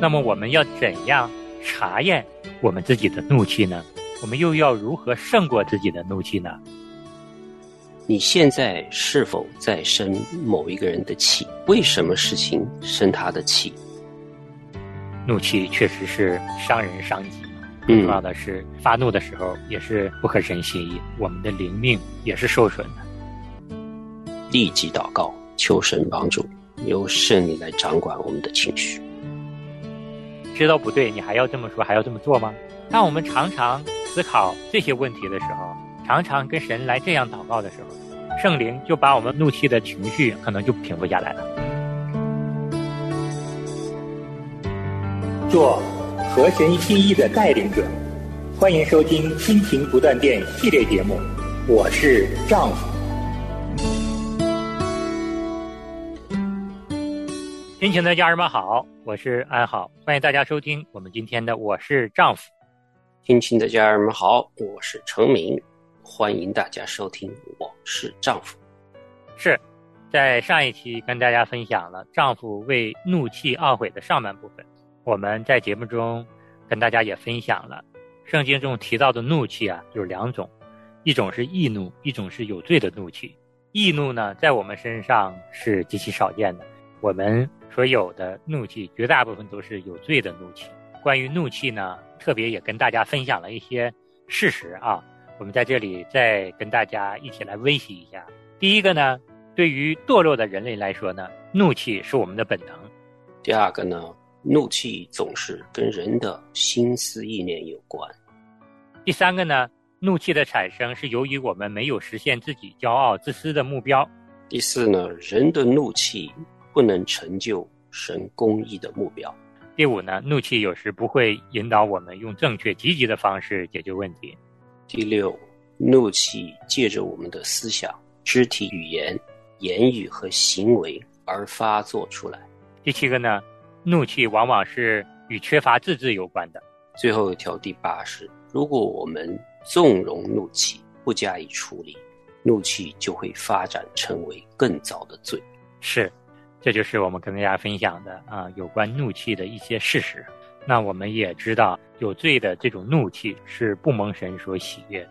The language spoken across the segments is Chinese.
那么我们要怎样查验我们自己的怒气呢？我们又要如何胜过自己的怒气呢？你现在是否在生某一个人的气？为什么事情生他的气？怒气确实是伤人伤己，更重要的是发怒的时候也是不合神心意，我们的灵命也是受损的。立即祷告，求神帮助，由圣灵来掌管我们的情绪。知道不对，你还要这么说，还要这么做吗？当我们常常思考这些问题的时候，常常跟神来这样祷告的时候，圣灵就把我们怒气的情绪可能就平复下来了。做和神心意的带领者，欢迎收听《亲情不断电》系列节目。我是丈夫。亲情的家人们好，我是安好，欢迎大家收听我们今天的《我是丈夫》。亲情的家人们好，我是程明，欢迎大家收听《我是丈夫》。是在上一期跟大家分享了丈夫为怒气懊悔的上半部分。我们在节目中跟大家也分享了圣经中提到的怒气啊，有两种，一种是易怒，一种是有罪的怒气。易怒呢，在我们身上是极其少见的，我们所有的怒气绝大部分都是有罪的怒气。关于怒气呢？特别也跟大家分享了一些事实啊，我们在这里再跟大家一起来温习一下。第一个呢，对于堕落的人类来说呢，怒气是我们的本能。第二个呢，怒气总是跟人的心思意念有关。第三个呢，怒气的产生是由于我们没有实现自己骄傲自私的目标。第四呢，人的怒气不能成就神公义的目标。第五呢，怒气有时不会引导我们用正确积极的方式解决问题。第六，怒气借着我们的思想、肢体语言、言语和行为而发作出来。第七个呢，怒气往往是与缺乏自制有关的。最后一条，第八是，如果我们纵容怒气，不加以处理，怒气就会发展成为更糟的罪。是。这就是我们跟大家分享的啊，有关怒气的一些事实。那我们也知道，有罪的这种怒气是不蒙神所喜悦。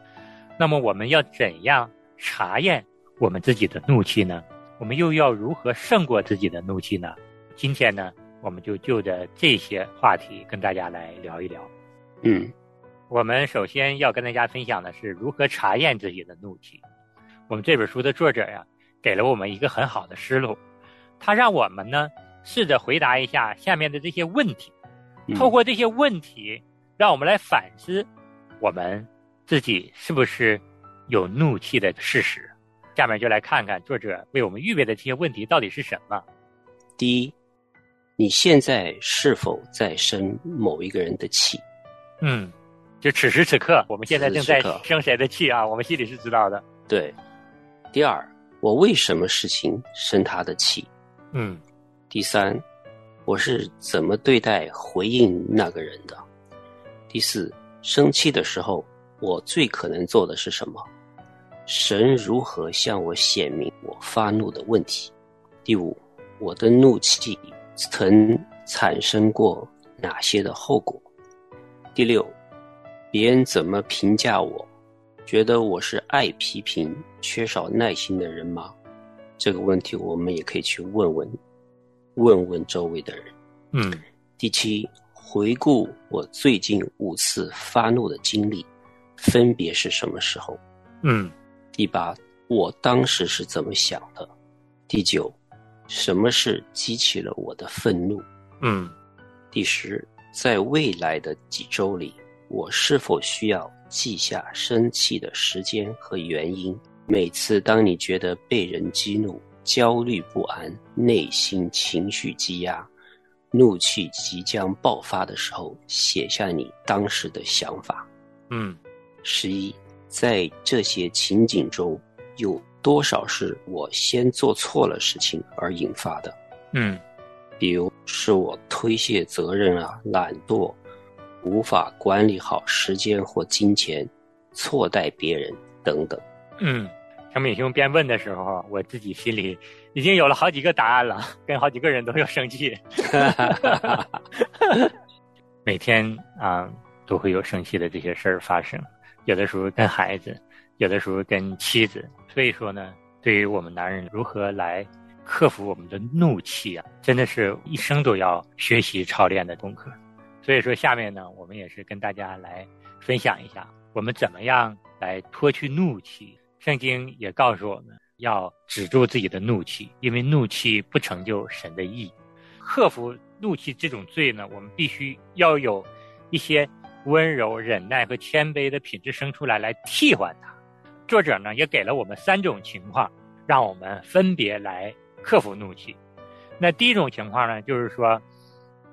那么我们要怎样查验我们自己的怒气呢？我们又要如何胜过自己的怒气呢？今天呢，我们就就着这些话题跟大家来聊一聊。嗯，我们首先要跟大家分享的是如何查验自己的怒气。我们这本书的作者呀，给了我们一个很好的思路。他让我们呢试着回答一下下面的这些问题，透过这些问题，让我们来反思我们自己是不是有怒气的事实。下面就来看看作者为我们预备的这些问题到底是什么。第一，你现在是否在生某一个人的气？嗯，就此时此刻，我们现在正在生谁的气啊？我们心里是知道的。对。第二，我为什么事情生他的气？嗯，第三，我是怎么对待回应那个人的？第四，生气的时候，我最可能做的是什么？神如何向我显明我发怒的问题？第五，我的怒气曾产生过哪些的后果？第六，别人怎么评价我？觉得我是爱批评、缺少耐心的人吗？这个问题我们也可以去问问，问问周围的人。嗯，第七，回顾我最近五次发怒的经历，分别是什么时候？嗯，第八，我当时是怎么想的？第九，什么事激起了我的愤怒？嗯，第十，在未来的几周里，我是否需要记下生气的时间和原因？每次当你觉得被人激怒、焦虑不安、内心情绪积压、怒气即将爆发的时候，写下你当时的想法。嗯，十一，在这些情景中，有多少是我先做错了事情而引发的？嗯，比如是我推卸责任啊、懒惰、无法管理好时间或金钱、错待别人等等。嗯，程敏兄边问的时候，我自己心里已经有了好几个答案了，跟好几个人都有生气。每天啊，都会有生气的这些事儿发生，有的时候跟孩子，有的时候跟妻子。所以说呢，对于我们男人如何来克服我们的怒气啊，真的是一生都要学习操练的功课。所以说，下面呢，我们也是跟大家来分享一下，我们怎么样来脱去怒气。圣经也告诉我们要止住自己的怒气，因为怒气不成就神的意。克服怒气这种罪呢，我们必须要有一些温柔、忍耐和谦卑的品质生出来，来替换它。作者呢也给了我们三种情况，让我们分别来克服怒气。那第一种情况呢，就是说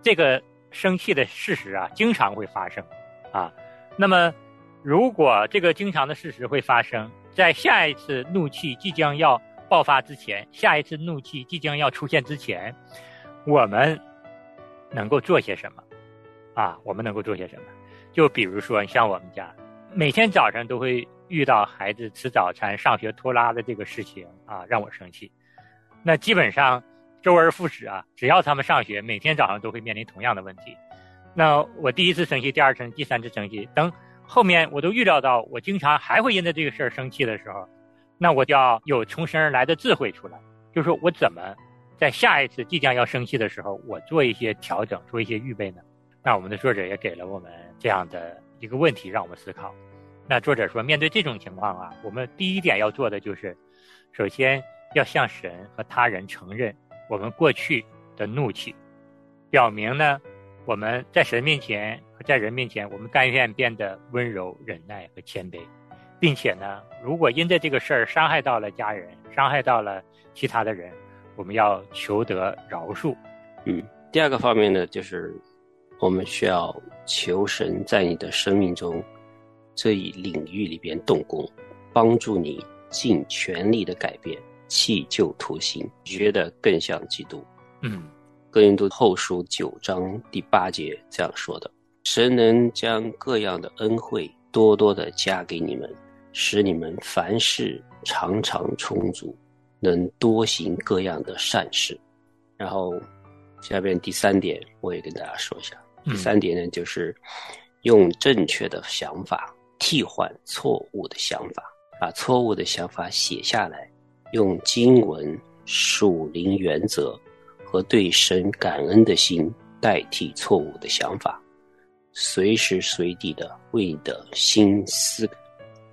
这个生气的事实啊，经常会发生啊。那么如果这个经常的事实会发生，在下一次怒气即将要爆发之前，下一次怒气即将要出现之前，我们能够做些什么？啊，我们能够做些什么？就比如说，像我们家每天早上都会遇到孩子吃早餐、上学拖拉的这个事情啊，让我生气。那基本上周而复始啊，只要他们上学，每天早上都会面临同样的问题。那我第一次生气，第二次、第三次生气，等。后面我都预料到，我经常还会因为这个事儿生气的时候，那我就要有从生而来的智慧出来，就是我怎么在下一次即将要生气的时候，我做一些调整，做一些预备呢？那我们的作者也给了我们这样的一个问题，让我们思考。那作者说，面对这种情况啊，我们第一点要做的就是，首先要向神和他人承认我们过去的怒气，表明呢。我们在神面前和在人面前，我们甘愿变得温柔、忍耐和谦卑，并且呢，如果因着这个事儿伤害到了家人，伤害到了其他的人，我们要求得饶恕。嗯，第二个方面呢，就是我们需要求神在你的生命中这一领域里边动工，帮助你尽全力的改变，弃旧图新，觉得更像基督。嗯。哥林多后书九章第八节这样说的：“神能将各样的恩惠多多的加给你们，使你们凡事常常充足，能多行各样的善事。”然后，下边第三点我也跟大家说一下。第三点呢，就是用正确的想法替换错误的想法，把错误的想法写下来，用经文属灵原则。和对神感恩的心代替错误的想法，随时随地的为你的心思、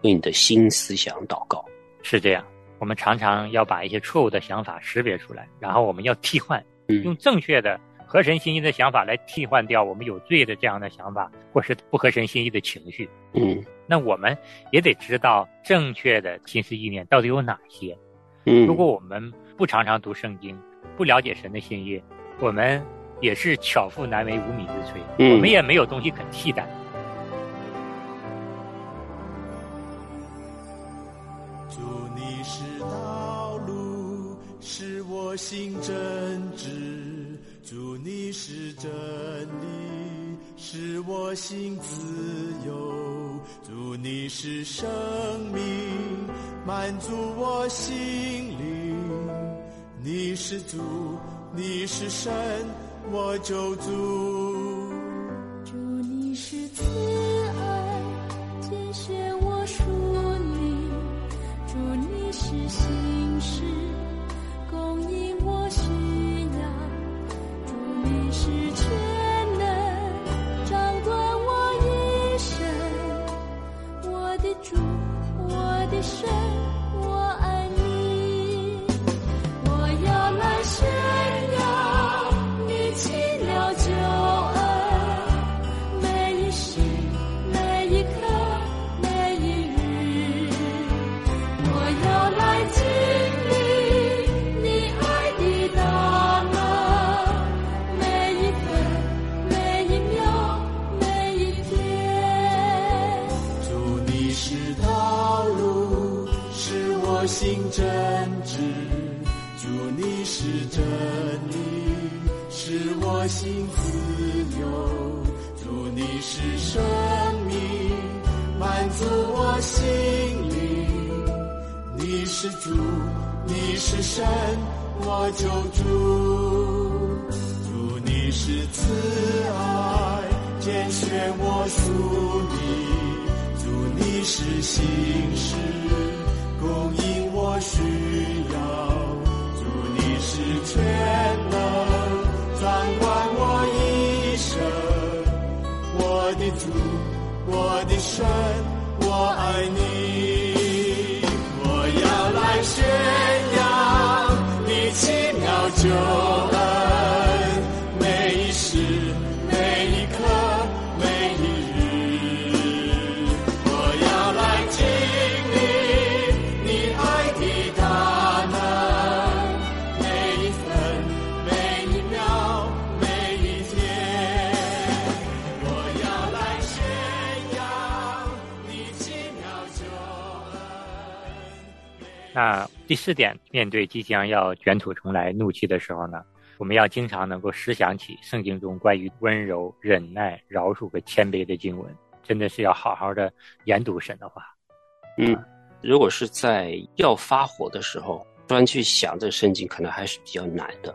为你的新思想祷告。是这样，我们常常要把一些错误的想法识别出来，然后我们要替换，用正确的合神心意的想法来替换掉我们有罪的这样的想法，或是不合神心意的情绪。嗯，那我们也得知道正确的心思意念到底有哪些。嗯，如果我们不常常读圣经。不了解神的心意，我们也是巧妇难为无米之炊，我们也没有东西可替代。祝你是道路，使我心真挚；祝你是真理，使我心自由；祝你是生命，满足我心灵。你是主，你是神，我就主。主你是慈爱，拣选我属你；主你是心事，供应我需要；主你是全能，掌管我一生。我的主，我的神。是主，你是神，我救主。主你是慈爱，拣选我属你。主你是信实，供应我需要。主你是全能，掌管我一生。我的主，我的神，我爱你。救恩，每一时，每一刻，每一日，我要来经历你爱的大能，每一分，每一秒，每一天，我要来炫耀你奇妙救恩。那。第四点，面对即将要卷土重来怒气的时候呢，我们要经常能够思想起圣经中关于温柔、忍耐、饶恕和谦卑的经文，真的是要好好的研读神的话。嗯，如果是在要发火的时候，专去想这圣经，可能还是比较难的。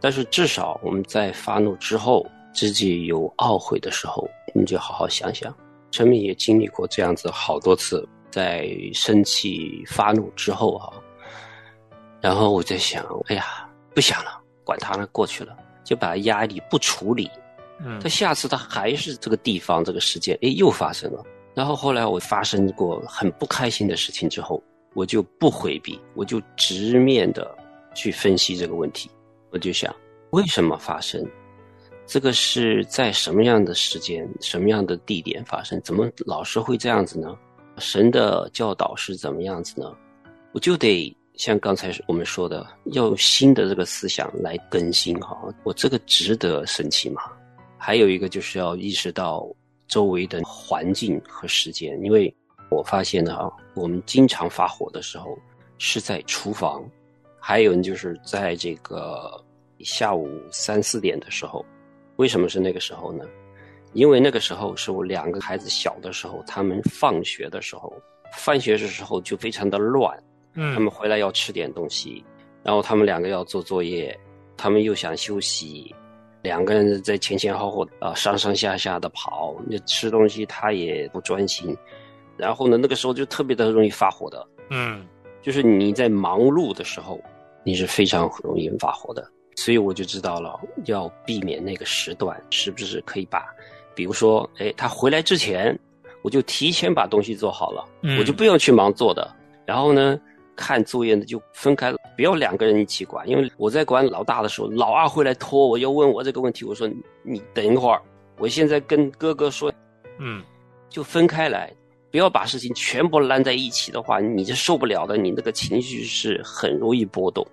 但是至少我们在发怒之后，自己有懊悔的时候，我们就好好想想。陈敏也经历过这样子好多次，在生气发怒之后哈、然后我在想，哎呀，不想了，管他呢，过去了，就把压力不处理，嗯他下次他还是这个地方这个时间，哎，又发生了。然后后来我发生过很不开心的事情之后，我就不回避，我就直面的去分析这个问题。我就想，为什么发生？这个是在什么样的时间、什么样的地点发生？怎么老是会这样子呢？神的教导是怎么样子呢？我就得像刚才我们说的，要有新的这个思想来更新哈。我这个值得生气吗？还有一个就是要意识到周围的环境和时间，因为我发现呢，我们经常发火的时候是在厨房，还有就是在这个下午三四点的时候。为什么是那个时候呢？因为那个时候是我两个孩子小的时候，他们放学的时候，放学的时候就非常的乱，他嗯。们回来要吃点东西，然后他们两个要做作业，他们又想休息，两个人在前前后后啊、呃上上下下的跑，那吃东西他也不专心，然后呢，那个时候就特别的容易发火的，嗯。就是你在忙碌的时候，你是非常容易发火的，所以我就知道了要避免那个时段，是不是可以把，比如说，哎，他回来之前，我就提前把东西做好了，嗯我就不用去忙做的。然后呢，看作业呢就分开了，不要两个人一起管，因为我在管老大的时候，老二会来拖我，要问我这个问题，我说你你等一会儿，我现在跟哥哥说，嗯就分开来，不要把事情全部揽在一起的话，你就受不了的，你那个情绪是很容易波动。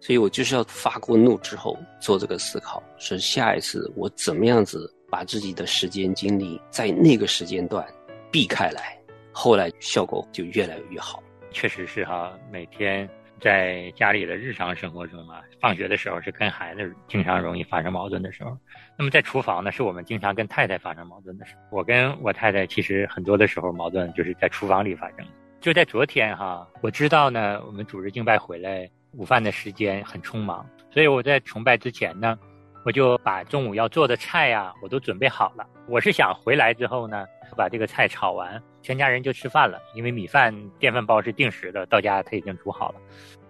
所以我就是要发过怒之后做这个思考，是下一次我怎么样子把自己的时间精力在那个时间段避开来，后来效果就越来越好。确实是哈，每天在家里的日常生活中啊，放学的时候是跟孩子经常容易发生矛盾的时候。那么在厨房呢，是我们经常跟太太发生矛盾的时候。我跟我太太其实很多的时候矛盾就是在厨房里发生。就在昨天哈，我知道呢，我们主日敬拜回来，午饭的时间很匆忙，所以我在崇拜之前呢，我就把中午要做的菜呀、我都准备好了。我是想回来之后呢，把这个菜炒完，全家人就吃饭了。因为米饭电饭煲是定时的，到家他已经煮好了。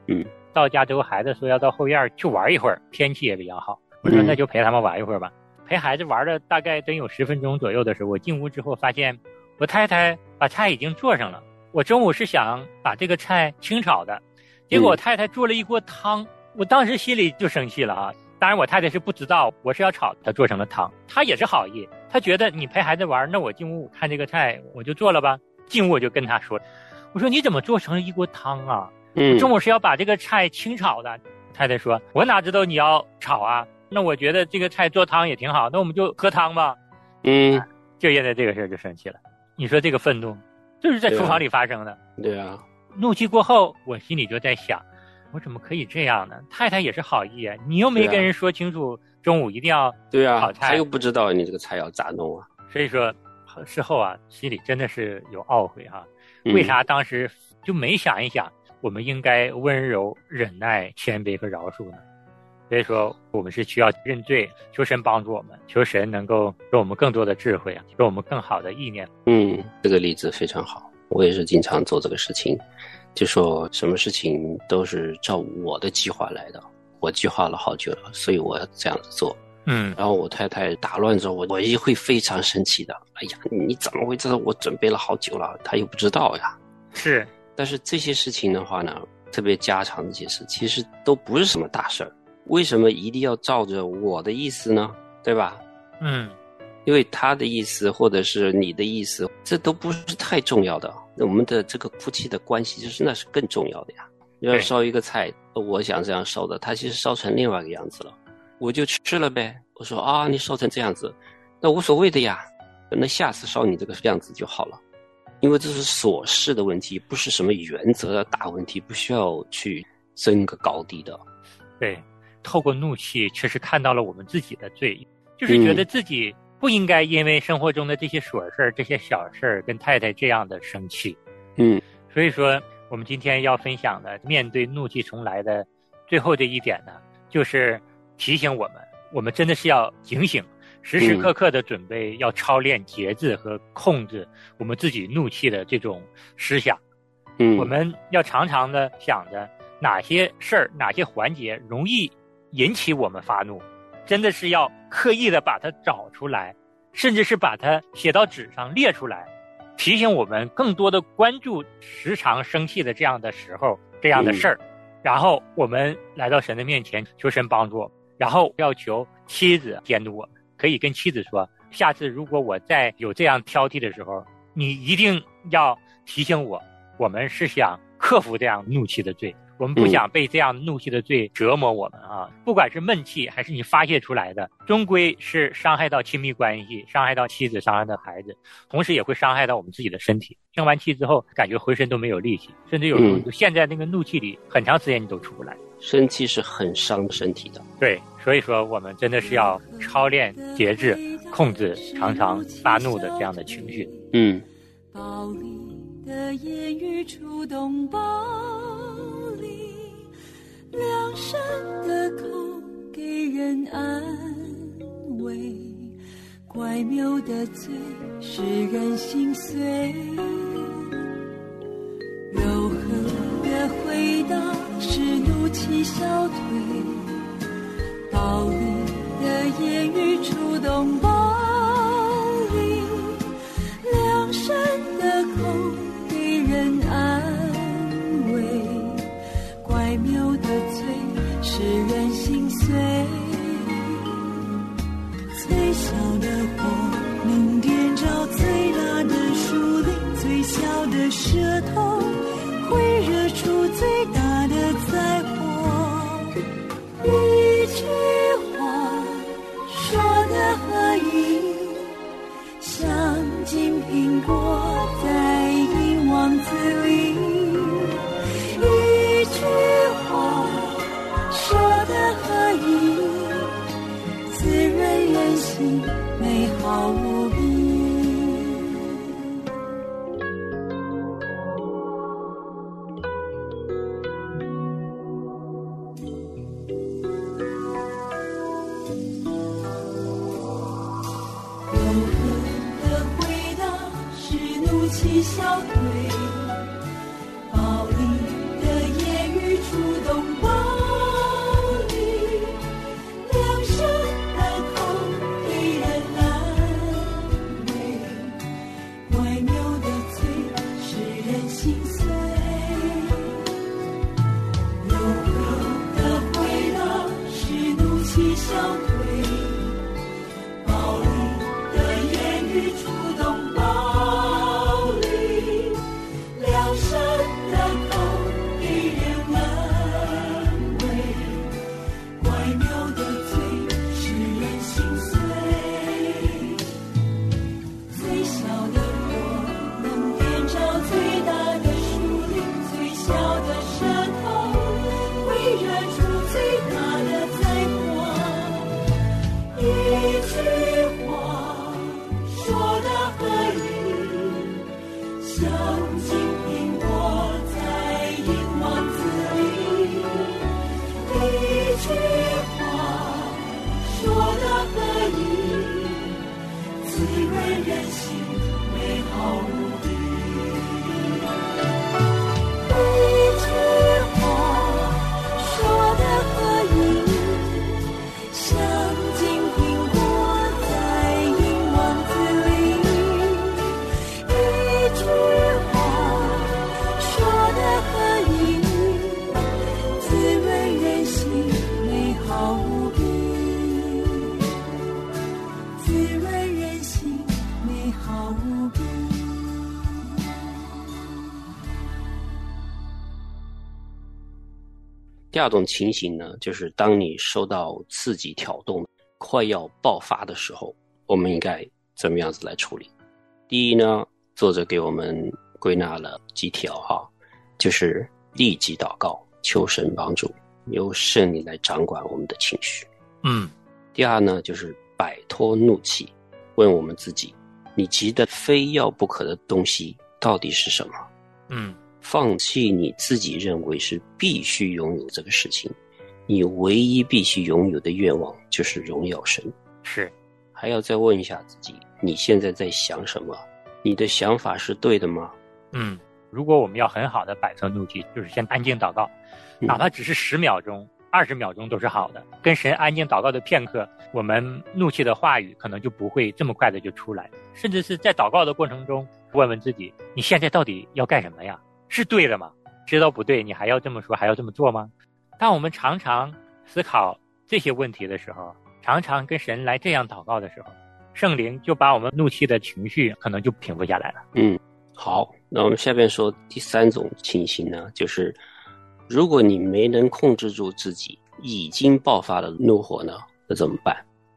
嗯，到家之后，孩子说要到后院去玩一会儿，天气也比较好。我说嗯那就陪他们玩一会儿吧。陪孩子玩了大概得有十分钟左右的时候，我进屋之后发现我太太把菜已经做上了。我中午是想把这个菜清炒的，结果我嗯太太做了一锅汤，我当时心里就生气了啊。当然，我太太是不知道我是要炒，她做成了汤。她也是好意，她觉得你陪孩子玩，那我进屋看这个菜，我就做了吧。进屋我就跟她说：“我说你怎么做成了一锅汤啊？嗯，中午是要把这个菜清炒的。”太太说：“我哪知道你要炒啊？那我觉得这个菜做汤也挺好，那我们就喝汤吧。”嗯，就因为这个事儿就生气了。你说这个愤怒，就是在厨房里发生的。对啊，怒气过后，我心里就在想，我怎么可以这样呢？太太也是好意啊，你又没跟人说清楚，中午一定要。对啊炒，菜他又不知道你这个菜要咋弄啊。所以说，事后啊，心里真的是有懊悔哈、嗯为啥当时就没想一想，我们应该温柔、忍耐、谦卑和饶恕呢？所以说，我们是需要认罪，求神帮助我们，求神能够给我们更多的智慧啊，给我们更好的意念。嗯，这个例子非常好，我也是经常做这个事情，就说什么事情都是照我的计划来的，我计划了好久了，所以我要这样子做。嗯然后我太太打乱之后，我我也会非常生气的。哎呀，你怎么会知道我准备了好久了，他又不知道呀？是，但是这些事情的话呢，特别家常的一些事，其实都不是什么大事儿。为什么一定要照着我的意思呢？对吧？嗯因为他的意思或者是你的意思，这都不是太重要的。那我们的这个夫妻的关系，就是那是更重要的呀。要对烧一个菜，我想这样烧的，他其实烧成另外一个样子了，我就吃了呗。我说啊，你烧成这样子，那无所谓的呀，那下次烧你这个样子就好了。因为这是琐事的问题，不是什么原则的大问题，不需要去争个高低的。对，透过怒气，确实看到了我们自己的罪，就是觉得自己不应该因为生活中的这些琐事儿、这些小事儿跟太太这样的生气。嗯所以说，我们今天要分享的，面对怒气重来的最后的一点呢，就是提醒我们，我们真的是要警醒，时时刻刻的准备，要操练节制和控制我们自己怒气的这种思想。嗯，我们要常常的想着哪些事儿、哪些环节容易引起我们发怒，真的是要刻意的把它找出来，甚至是把它写到纸上列出来，提醒我们更多的关注时常生气的这样的时候、这样的事儿。然后我们来到神的面前，求神帮助，然后要求妻子监督我们，可以跟妻子说：下次如果我再有这样挑剔的时候，你一定要提醒我。我们是想克服这样怒气的罪，我们不想被这样怒气的罪折磨我们啊！不管是闷气还是你发泄出来的，终归是伤害到亲密关系，伤害到妻子，伤害到孩子，同时也会伤害到我们自己的身体。生完气之后，感觉浑身都没有力气，甚至有时候嗯就陷在那个怒气里，很长时间你都出不来。生气是很伤身体的。对，所以说我们真的是要操练节制，控制常常发怒的这样的情绪。嗯暴力的言语触动暴力，良善的口给人安慰，怪谬的嘴使人心碎，柔和的回答使怒气消退，暴力的言语触动舌头第二种情形呢，就是当你受到刺激挑动，快要爆发的时候，我们应该怎么样子来处理？第一呢，作者给我们归纳了几条哈，就是立即祷告，求神帮助，由圣灵来掌管我们的情绪。嗯第二呢，就是摆脱怒气，问我们自己：你急得非要不可的东西到底是什么？嗯放弃你自己认为是必须拥有这个事情，你唯一必须拥有的愿望就是荣耀神。是，还要再问一下自己：你现在在想什么？你的想法是对的吗？嗯，如果我们要很好的摆脱怒气，就是先安静祷告，嗯哪怕只是十秒钟、二十秒钟都是好的。跟神安静祷告的片刻，我们怒气的话语可能就不会这么快的就出来，甚至是在祷告的过程中，问问自己：你现在到底要干什么呀？是对的吗？知道不对，你还要这么说，还要这么做吗？当我们常常思考这些问题的时候，常常跟神来这样祷告的时候，圣灵就把我们怒气的情绪可能就平复下来了。嗯，好，那我们下面说第三种情形呢，就是如果你没能控制住自己已经爆发的怒火呢，那怎么办？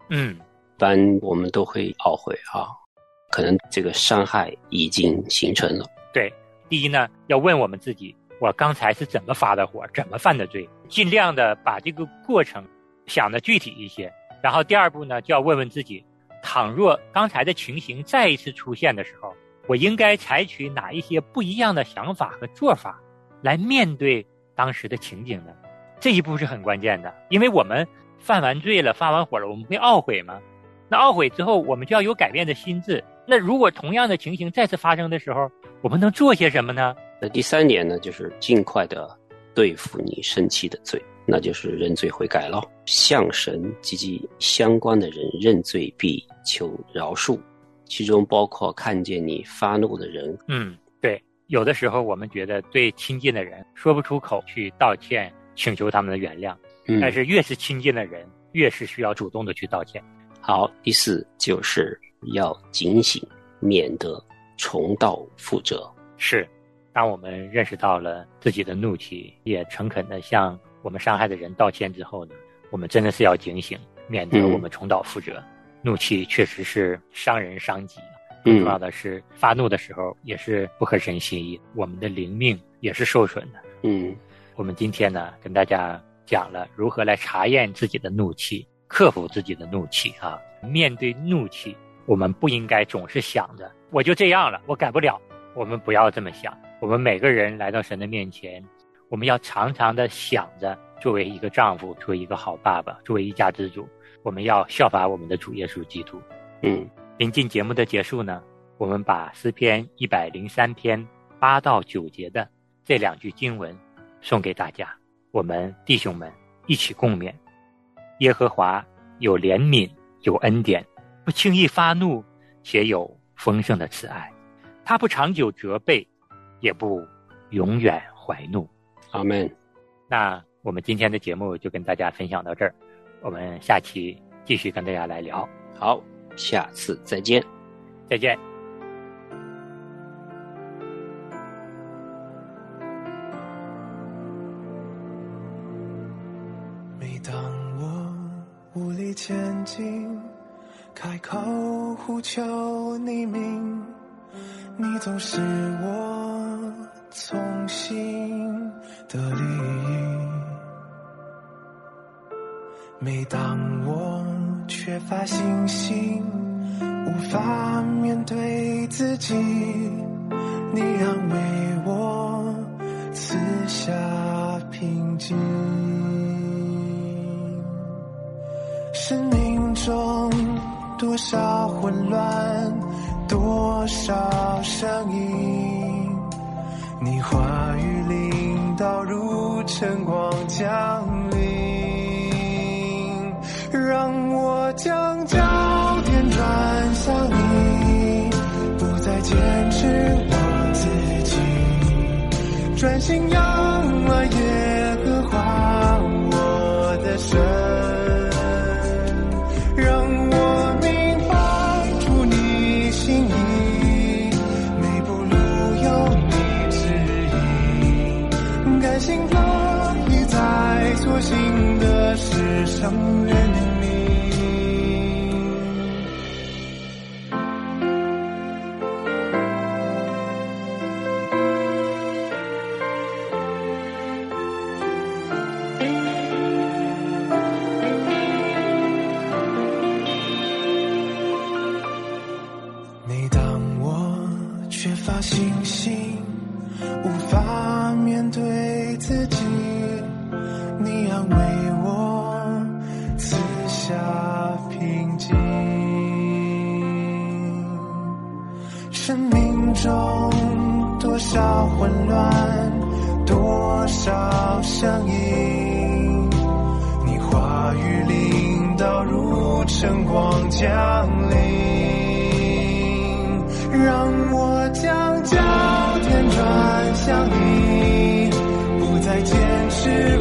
嗯一般我们都会懊悔啊，可能这个伤害已经形成了。对，第一呢，要问我们自己，我刚才是怎么发的火，怎么犯的罪，尽量的把这个过程想的具体一些。然后第二步呢，就要问问自己，倘若刚才的情形再一次出现的时候，我应该采取哪一些不一样的想法和做法来面对当时的情景呢？这一步是很关键的，因为我们犯完罪了，发完火了，我们会懊悔吗？那懊悔之后，我们就要有改变的心智。那如果同样的情形再次发生的时候，我们能做些什么呢？那第三点呢，就是尽快的对付你生气的罪，那就是认罪悔改了，向神及其相关的人认罪必求饶恕，其中包括看见你发怒的人，嗯，对，有的时候我们觉得对亲近的人说不出口去道歉，请求他们的原谅，嗯，但是越是亲近的人，越是需要主动的去道歉。好，第四就是要警醒，免得重蹈覆辙。是，当我们认识到了自己的怒气，也诚恳的向我们伤害的人道歉之后呢，我们真的是要警醒，免得嗯我们重蹈覆辙。怒气确实是伤人伤己，更重要的是发怒的时候也是不合神心意，我们的灵命也是受损的。嗯我们今天呢，跟大家讲了如何来查验自己的怒气，克服自己的怒气啊。面对怒气，我们不应该总是想着我就这样了，我改不了。我们不要这么想。我们每个人来到神的面前，我们要常常的想着，作为一个丈夫，作为一个好爸爸，作为一家之主，我们要效法我们的主耶稣基督。嗯临近节目的结束呢，我们把诗篇一百零三篇八到九节的这两句经文送给大家，我们弟兄们一起共勉。耶和华有怜悯，有恩典，不轻易发怒，且有丰盛的慈爱。他不长久责备，也不永远怀怒。阿门。那我们今天的节目就跟大家分享到这儿，我们下期继续跟大家来聊，好，下次再见。再见。每当我无力前进，开口呼求你名，你总是我从心的利益。每当我缺乏信心，无法面对自己，你安慰我，赐下平静。少混乱，多少声音，你话语领导如晨光降临，让我将焦点转向你，不再坚持我自己，专心仰相遇降临，让我将焦点转向你，不再坚持。